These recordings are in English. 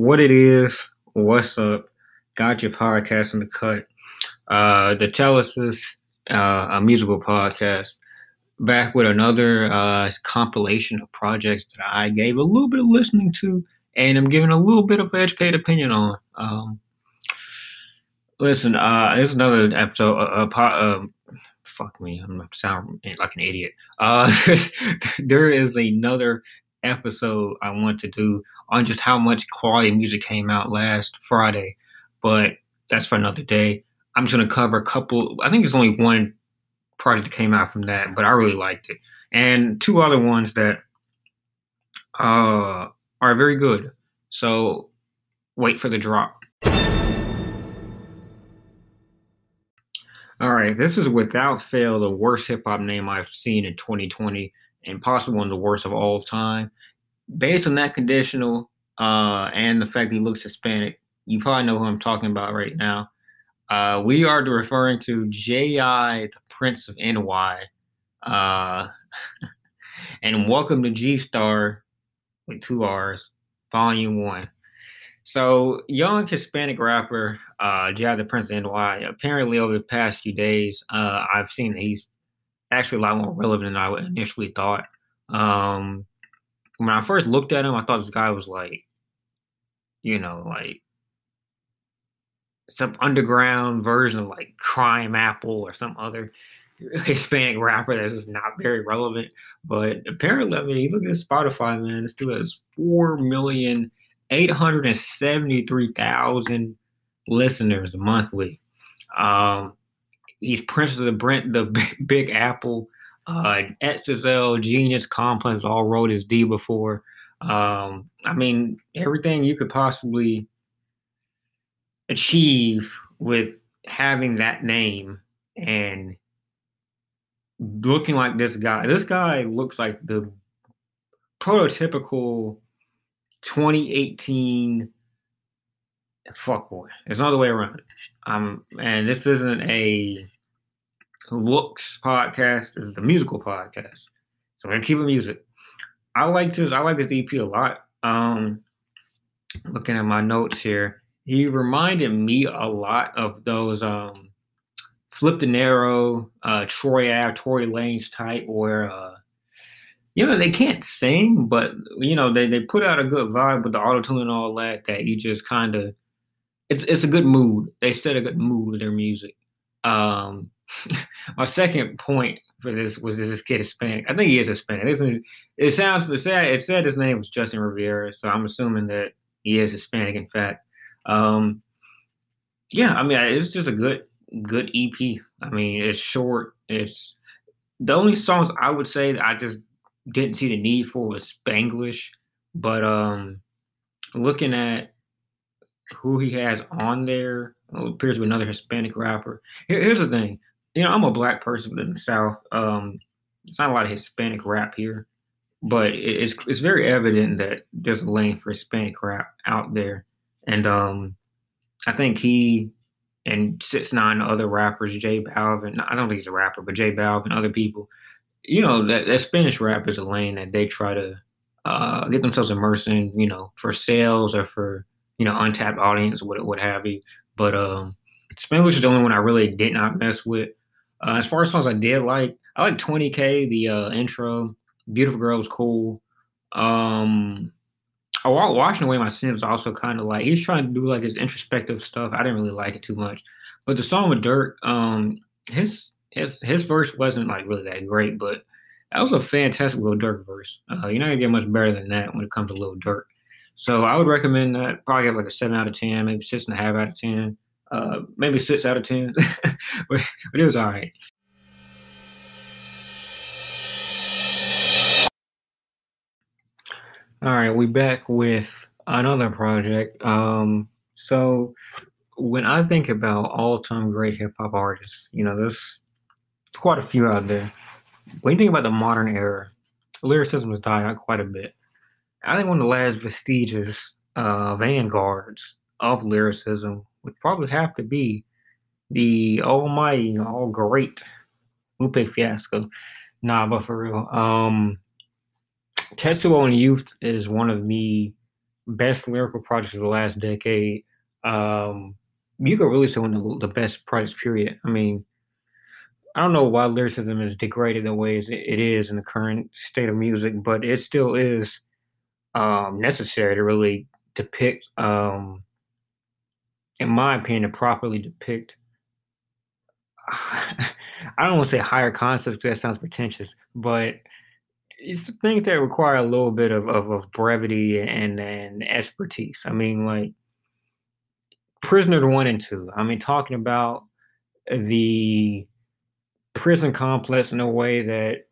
what it is, what's up. Got your podcast in the cut. Uh, the Telesis, uh, a musical podcast, back with another uh, compilation of projects that I gave a little bit of listening to, and I'm giving a little bit of educated opinion on. Um, listen, uh, is another episode. Uh, uh, fuck me, I'm sound like an idiot. Uh, there is another episode I want to do on just how much quality music came out last Friday, but that's for another day. I'm just gonna cover a couple. I think there's only one project that came out from that, but I really liked it, and two other ones that uh, are very good. So wait for the drop. All right, this is without fail the worst hip hop name I've seen in 2020, and possibly one of the worst of all time. Based on that conditional uh, and the fact he looks Hispanic, you probably know who I'm talking about right now. Uh, we are referring to J.I., the Prince of NY. Uh, and welcome to GStarr with two R's, Volume 1. So, young Hispanic rapper uh, J.I. the Prince of NY. Apparently, over the past few days, uh, I've seen that he's actually a lot more relevant than I initially thought. Um, when I first looked at him, I thought this guy was like, you know, like some underground version of like Crimeapple or some other Hispanic rapper that's just not very relevant. But apparently, I mean, look at Spotify, man. This dude has four million eight hundred and seventy-three thousand listeners monthly. Um, he's Prince of the Brent, the Big Apple, uh, XXL, Genius, Complex, all wrote his D before. Um, I mean, everything you could possibly achieve with having that name and looking like this guy. This guy looks like the prototypical 2018 fuck boy. There's no other way around. Um, and this isn't a looks podcast. This is the musical podcast. So we're gonna keep it music. I like this. I like this EP a lot. Um, looking at my notes here, he reminded me a lot of those um, Flip the Narrow, uh, Troy Ave, Tory Lanez type, where uh, you know they can't sing, but you know they they put out a good vibe with the auto tune and all that. That you just kind of it's it's a good mood. They set a good mood with their music. Um, my second point for this was this kid Hispanic. I think he is Hispanic. It, it sounds it said it said his name was Justin Rivera, so I'm assuming that he is Hispanic. In fact, um, yeah, I mean it's just a good good EP. I mean it's short. It's the only songs I would say that I just didn't see the need for was Spanglish, but um, looking at who he has on there. Oh, appears to be another Hispanic rapper. Here, here's the thing. You know, I'm a black person in the South. Um, it's not a lot of Hispanic rap here, but it's it's very evident that there's a lane for Hispanic rap out there, and um, I think he and 6ix9ine other rappers, J Balvin. I don't think he's a rapper, but J Balvin, other people. You know that that Spanish rap is a lane that they try to uh, get themselves immersed in. You know, for sales or for you know, untapped audience, what what have you. But um, Spanglish is the only one I really did not mess with. Uh, as far as songs I did like, I like 20K, the uh, intro. Beautiful Girl was cool. Um, I Washing Away My Sins was also kind of like, he's trying to do like his introspective stuff. I didn't really like it too much. But the song with Durk, um, his his his verse wasn't like really that great, but that was a fantastic Lil Durk verse. Uh, you're not gonna get much better than that when it comes to Lil Durk. So I would recommend that. Probably have like a seven out of ten, maybe six and a half out of ten, uh, maybe six out of ten, but, but it was all right. All right, we back with another project. Um, so when I think about all-time great hip hop artists, you know, there's quite a few out there. When you think about the modern era, lyricism has died out quite a bit. I think one of the last vestiges, uh, vanguards of lyricism would probably have to be the almighty, all great Lupe Fiasco. Nah, but for real, um, Tetsuo and Youth is one of the best lyrical projects of the last decade. Um, you could really say one of the, best projects. Period. I mean, I don't know why lyricism is degraded the way it is in the current state of music, but it still is um, necessary to really depict, um, in my opinion, to properly depict. I don't want to say higher concepts because that sounds pretentious, but it's things that require a little bit of, of, of brevity and, and expertise. I mean, like Prisoner one and two. I mean, talking about the prison complex in a way that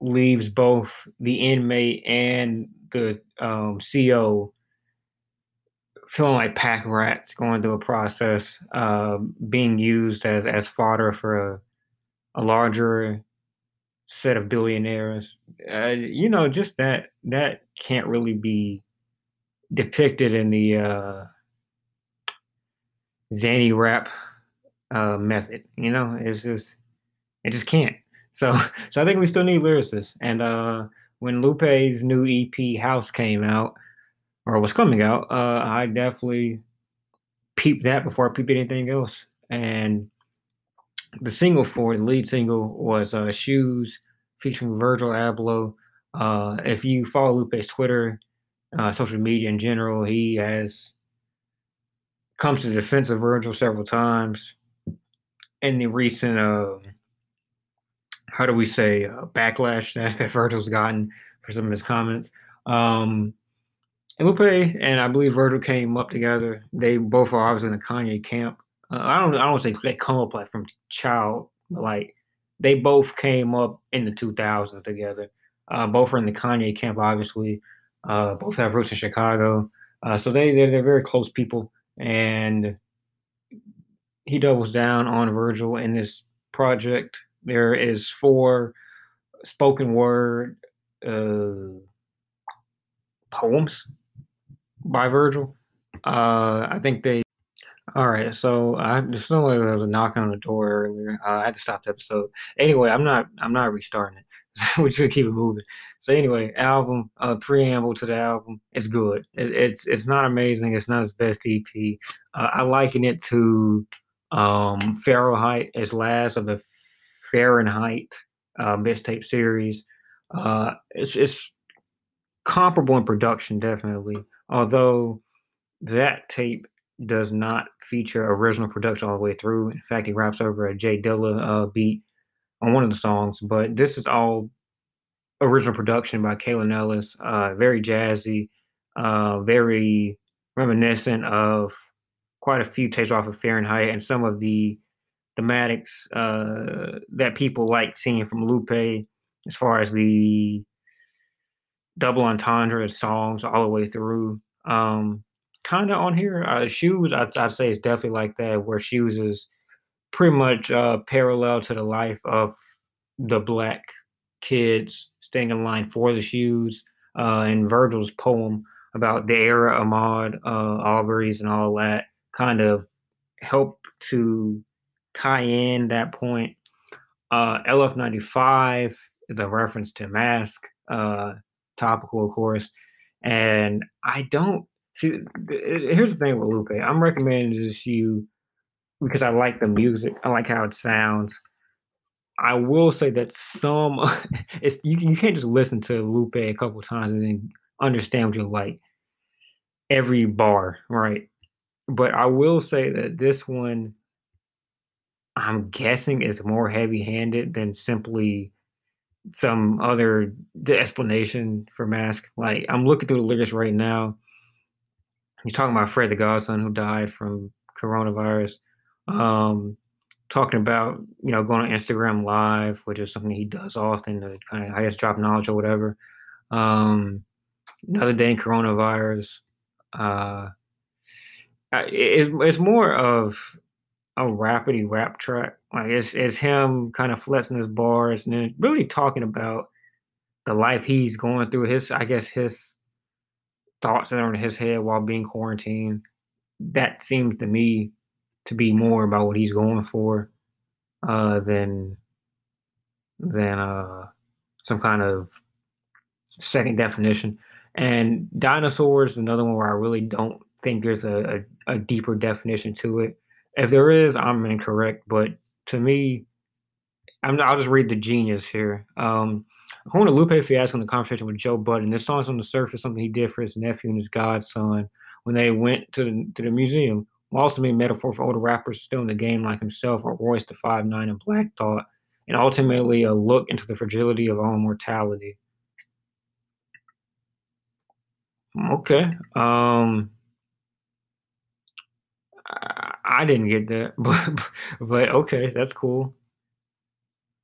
leaves both the inmate and the um, CO feeling like pack rats going through a process, uh, being used as as fodder for a, a larger set of billionaires. Uh, you know, just that that can't really be depicted in the uh, zany rap uh, method. You know, it's just it just can't. So so I think we still need lyricists. And uh, when Lupe's new EP House came out or was coming out, uh, I definitely peeped that before I peeped anything else. And the single for the lead single was uh, Shoes featuring Virgil Abloh. Uh, if you follow Lupe's Twitter, uh, social media in general, he has comes to the defense of Virgil several times. In the recent, uh, how do we say, uh, backlash that, that Virgil's gotten for some of his comments. Um, and Lupe and I believe Virgil came up together. They both are obviously in the Kanye camp. Uh, I don't I don't say they come up like from child, like they both came up in the 2000s together. Uh, both are in the Kanye camp, obviously. Uh, both have roots in Chicago, uh, so they they're, they're, very close people. And he doubles down on Virgil in this project. There is four spoken word uh, poems by Virgil. Uh, I think they all right, so I just know there was a knock on the door earlier. Uh, I had to stop the episode. Anyway, I'm not I'm not restarting it. We're just keep it moving. So anyway, album uh, preamble to the album. It's good. It, it's it's not amazing. It's not his best EP. Uh, I liken it to um, Fahrenheit as last of the Fahrenheit uh, mixtape series. Uh, it's it's comparable in production, definitely. Although that tape does not feature original production all the way through. In fact, he raps over a J Dilla uh, beat on one of the songs, but this is all original production by Kaelin Ellis. Uh, very jazzy, uh, very reminiscent of quite a few takes off of Fahrenheit and some of the thematics uh, that people like seeing from Lupe as far as the double entendre songs all the way through. Um, kind of on here. Uh, shoes, I, would say, it's definitely like that, where shoes is pretty much uh, parallel to the life of the black kids staying in line for the shoes. Uh, and Virgil's poem about the era Ahmaud, uh, Arbery's, and all that kind of help to tie in that point. Uh, LF95 is a reference to Mask, uh, topical, of course. And I don't See, here's the thing with Lupe. I'm recommending this to you because I like the music. I like how it sounds. I will say that some it's you you can't just listen to Lupe a couple times and then understand what you like every bar, right? But I will say that this one I'm guessing is more heavy-handed than simply some other explanation for mask. Like I'm looking through the lyrics right now He's talking about Fred the Godson who died from coronavirus. Um, talking about you know going on Instagram Live, which is something he does often to kind of I guess drop knowledge or whatever. Um, another day in coronavirus. Uh, it's it's more of a rapidy rap track. Like it's it's him kind of flexing his bars and then really talking about the life he's going through. His I guess his thoughts that are in his head while being quarantined. That seems to me to be more about what he's going for uh, than than uh, some kind of second definition. And dinosaurs another one where I really don't think there's a, a, a deeper definition to it. If there is, I'm incorrect. But to me, I'm, I'll just read the genius here. Um, according to Lupe Fiasco in the conversation with Joe Budden, this song's on the surface something he did for his nephew and his godson when they went to the, to the museum. Also made metaphor for older rappers still in the game like himself or Royce the Five Nine and Black Thought, and ultimately a look into the fragility of our mortality. Okay. Um I, didn't get that, but but okay, that's cool.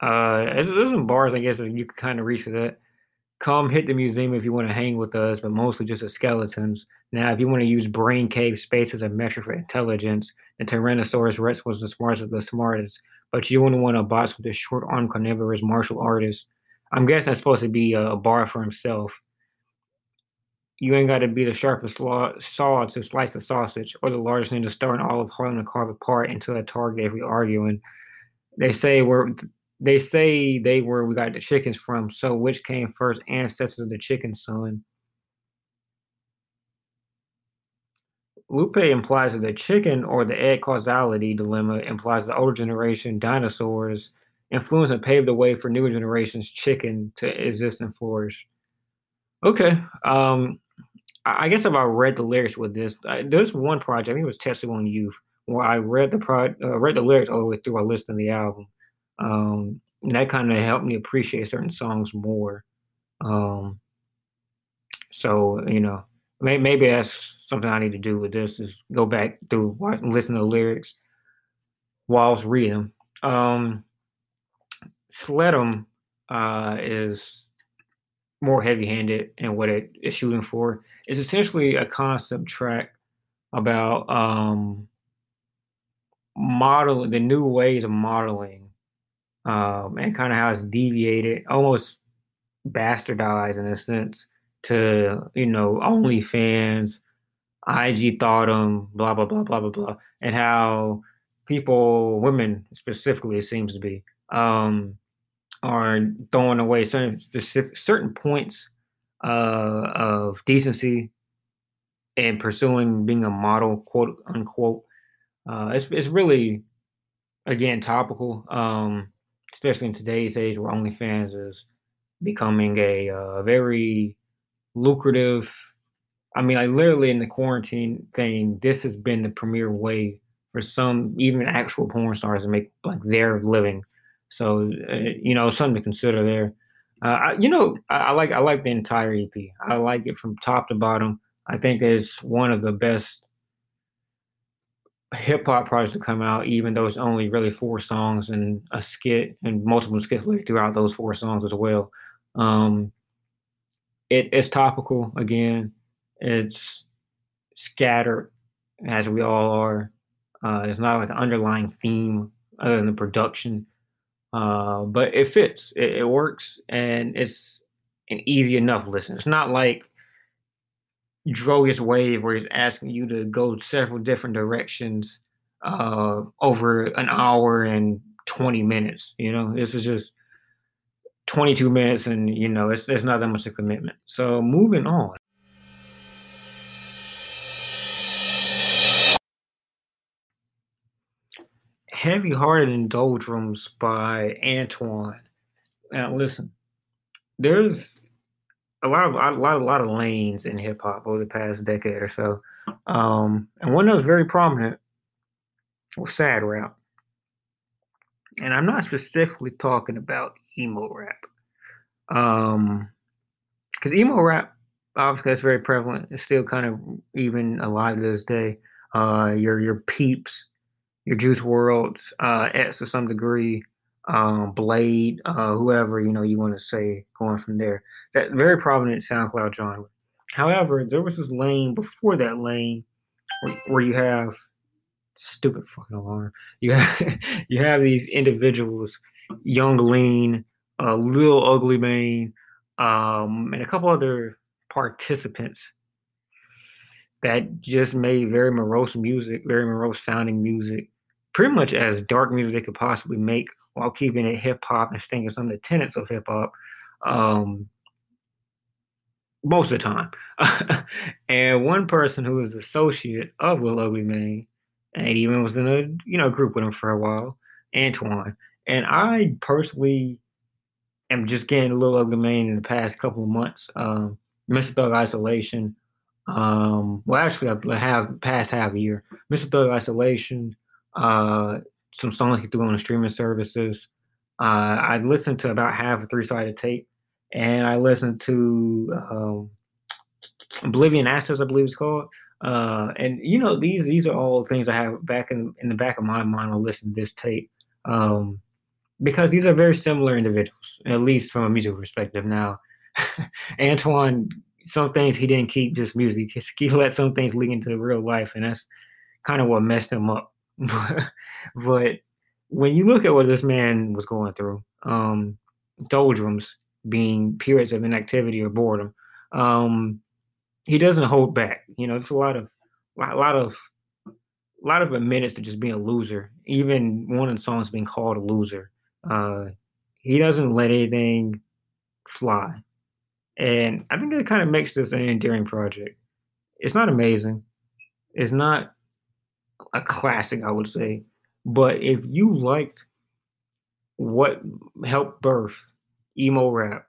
Uh, there's, some bars I guess that you can kind of reach for that. Come hit the museum if you want to hang with us, but mostly just as skeletons. Now, if you want to use brain cave space as a measure for intelligence, the Tyrannosaurus Rex was the smartest of the smartest, but you wouldn't want to box with a short arm carnivorous martial artist. I'm guessing that's supposed to be a bar for himself. You ain't got to be the sharpest saw to slice the sausage or the largest ninja star in all of Harlem to carve apart into a target if we arguing. They say we're they say they were we got the chickens from. So which came first, ancestors of the chicken son? Lupe implies that the chicken or the egg causality dilemma implies the older generation dinosaurs influence and paved the way for newer generations chicken to exist and flourish. Okay. Um, I guess if I read the lyrics with this, there's one project, I think it was Tetsuo and Youth, where I read the pro, uh, read the lyrics all the way through. I listened to the album. Um, and that kind of helped me appreciate certain songs more. Um, so you know, may, maybe that's something I need to do with this is go back through and listen to the lyrics was reading. Um, Sledum uh, is more heavy-handed and what it is shooting for. It's essentially a concept track about um, modeling the new ways of modeling um, and kind of how it's deviated, almost bastardized in a sense to you know OnlyFans, IG thought them, blah blah blah blah blah blah, and how people, women specifically, it seems to be, um, are throwing away certain specific certain points uh, of decency and pursuing being a model, quote unquote. Uh, it's it's really again topical. Um, especially in today's age where OnlyFans is becoming a uh, very lucrative. I mean, like literally in the quarantine thing, this has been the premier way for some, even actual porn stars, to make like their living. So, uh, you know, something to consider there. Uh, I, you know, I, I, like I like the entire EP. I like it from top to bottom. I think it's one of the best hip hop project to come out, even though it's only really four songs and a skit and multiple skits throughout those four songs as well. Um, it, it's topical again. It's scattered as we all are. Uh, it's not like an underlying theme other than the production, uh, but it fits. It, it works, and it's an easy enough listen. It's not like Drogas Wave, where he's asking you to go several different directions uh, over an hour and 20 minutes. You know, this is just 22 minutes, and you know, it's, it's not that much of a commitment. So, moving on. Heavy Hearted in Doldrums by Antwon. Now, listen, there's a lot of a lot a lot of lanes in hip hop over the past decade or so, um, and one that was very prominent was sad rap. And I'm not specifically talking about emo rap, um, because emo rap obviously that's very prevalent. It's still kind of even alive to this day. Uh, your your peeps, your Juice WRLDs, uh, X to some degree um, Blade, uh, whoever you know you want to say going from there. That very prominent SoundCloud genre. However, there was this lane before that lane where, where you have stupid fucking alarm. You have you have these individuals, Yung Lean, uh, Lil Ugly Mane, um, and a couple other participants that just made very morose music, very morose sounding music, pretty much as dark music they could possibly make while keeping it hip hop and staying of the tenets of hip hop. Um, most of the time. and one person who was associate of Lil Ugly Mane, and even was in a you know group with him for a while, Antwon. And I personally am just getting a Lil Ugly Mane in the past couple of months. Um. Thug Isolation. Um, well, actually, I have past half a year. Thug Isolation. Uh, some songs he threw on the streaming services. Uh, I listened to about half a three sided tape, and I listened to um, Oblivion Access, I believe it's called. Uh, and you know these these are all things I have back in in the back of my mind when listening to this tape, um, because these are very similar individuals, at least from a musical perspective. Now, Antwon, some things he didn't keep just music; he let some things leak into the real life, and that's kind of what messed him up. But when you look at what this man was going through, um, doldrums being periods of inactivity or boredom, um, he doesn't hold back. You know, it's a lot of a lot of a lot of admittance to just being a loser. Even one of the songs being called a loser. Uh, he doesn't let anything fly, and I think that kind of makes this an endearing project. It's not amazing. It's not a classic, I would say. But if you liked what helped birth emo rap,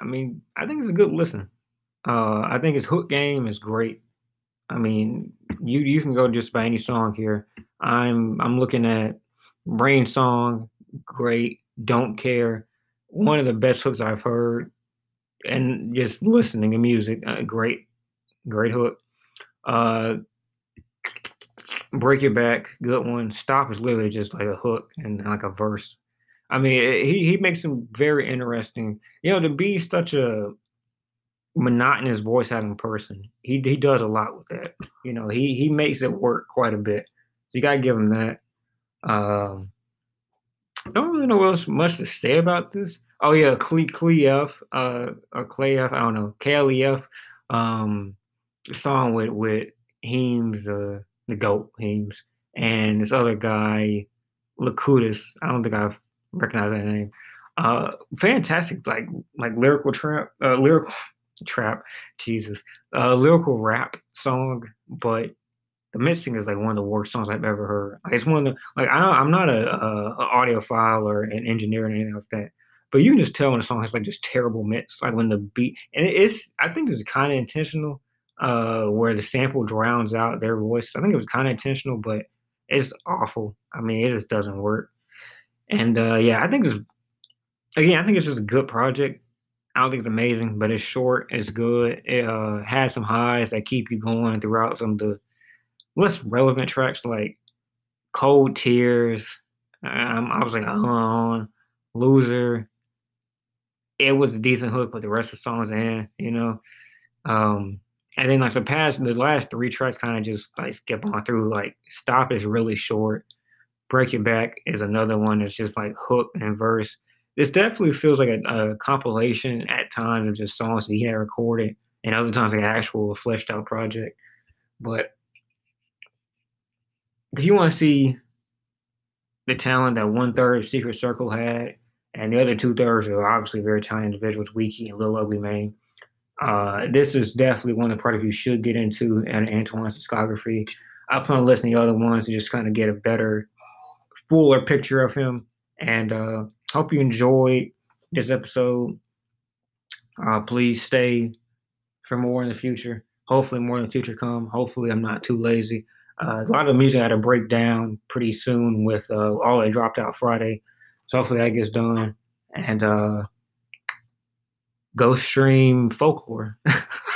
I mean, I think it's a good listen. Uh, I think his hook game is great. I mean, you you can go just by any song here. I'm I'm looking at Rain Song, great. Don't care, one of the best hooks I've heard, and just listening to music, uh, great, great hook. Uh, Break Your Back, good one. Stop is literally just like a hook and like a verse. I mean, he he makes them very interesting. You know, to be such a monotonous voice having person, he he does a lot with that. You know, he he makes it work quite a bit. So you gotta give him that. Um, don't really know what else much to say about this. Oh yeah, Cle Clef, uh, or Clay F. I don't know, KLEF, um, song with with Heems, uh, the goat Heems, and this other guy, Lakutis. I don't think I've recognized that name. Uh, fantastic, like like lyrical trap, uh, lyrical trap, Jesus, uh, lyrical rap song, but the mixing is like one of the worst songs I've ever heard. Like, it's one of the like I don't, I'm not a, a, a audiophile or an engineer or anything like that, but you can just tell when a song has like just terrible mix, like when the beat and it's I think it's kind of intentional uh, where the sample drowns out their voice. I think it was kind of intentional, but it's awful. I mean, it just doesn't work. And uh, yeah, I think it's again, I think it's just a good project. I don't think it's amazing, but it's short. It's good. It uh, has some highs that keep you going throughout some of the less relevant tracks like Cold Tears. Um, I was like, on Loser. It was a decent hook, but the rest of the songs, in, you know. Um, and then like the past, the last three tracks kind of just like skip on through. Like Stop is really short. Break Your Back is another one that's just like hook and verse. This definitely feels like a, a compilation at times of just songs that he had recorded, and other times like an actual fleshed out project. But if you want to see the talent that one third of Secret Circle had, and the other two thirds are obviously very talented individuals, Wiki and Lil Ugly Mane uh, this is definitely one of the products you should get into and Antwon's discography. I plan on listening to the other ones to just kind of get a better, fuller picture of him. And uh, hope you enjoyed this episode. Uh, please stay for more in the future. Hopefully, more in the future come. Hopefully, I'm not too lazy. Uh, a lot of music I had to break down pretty soon with uh, all that dropped out Friday. So hopefully that gets done. And uh, Ghost Stream Folklore.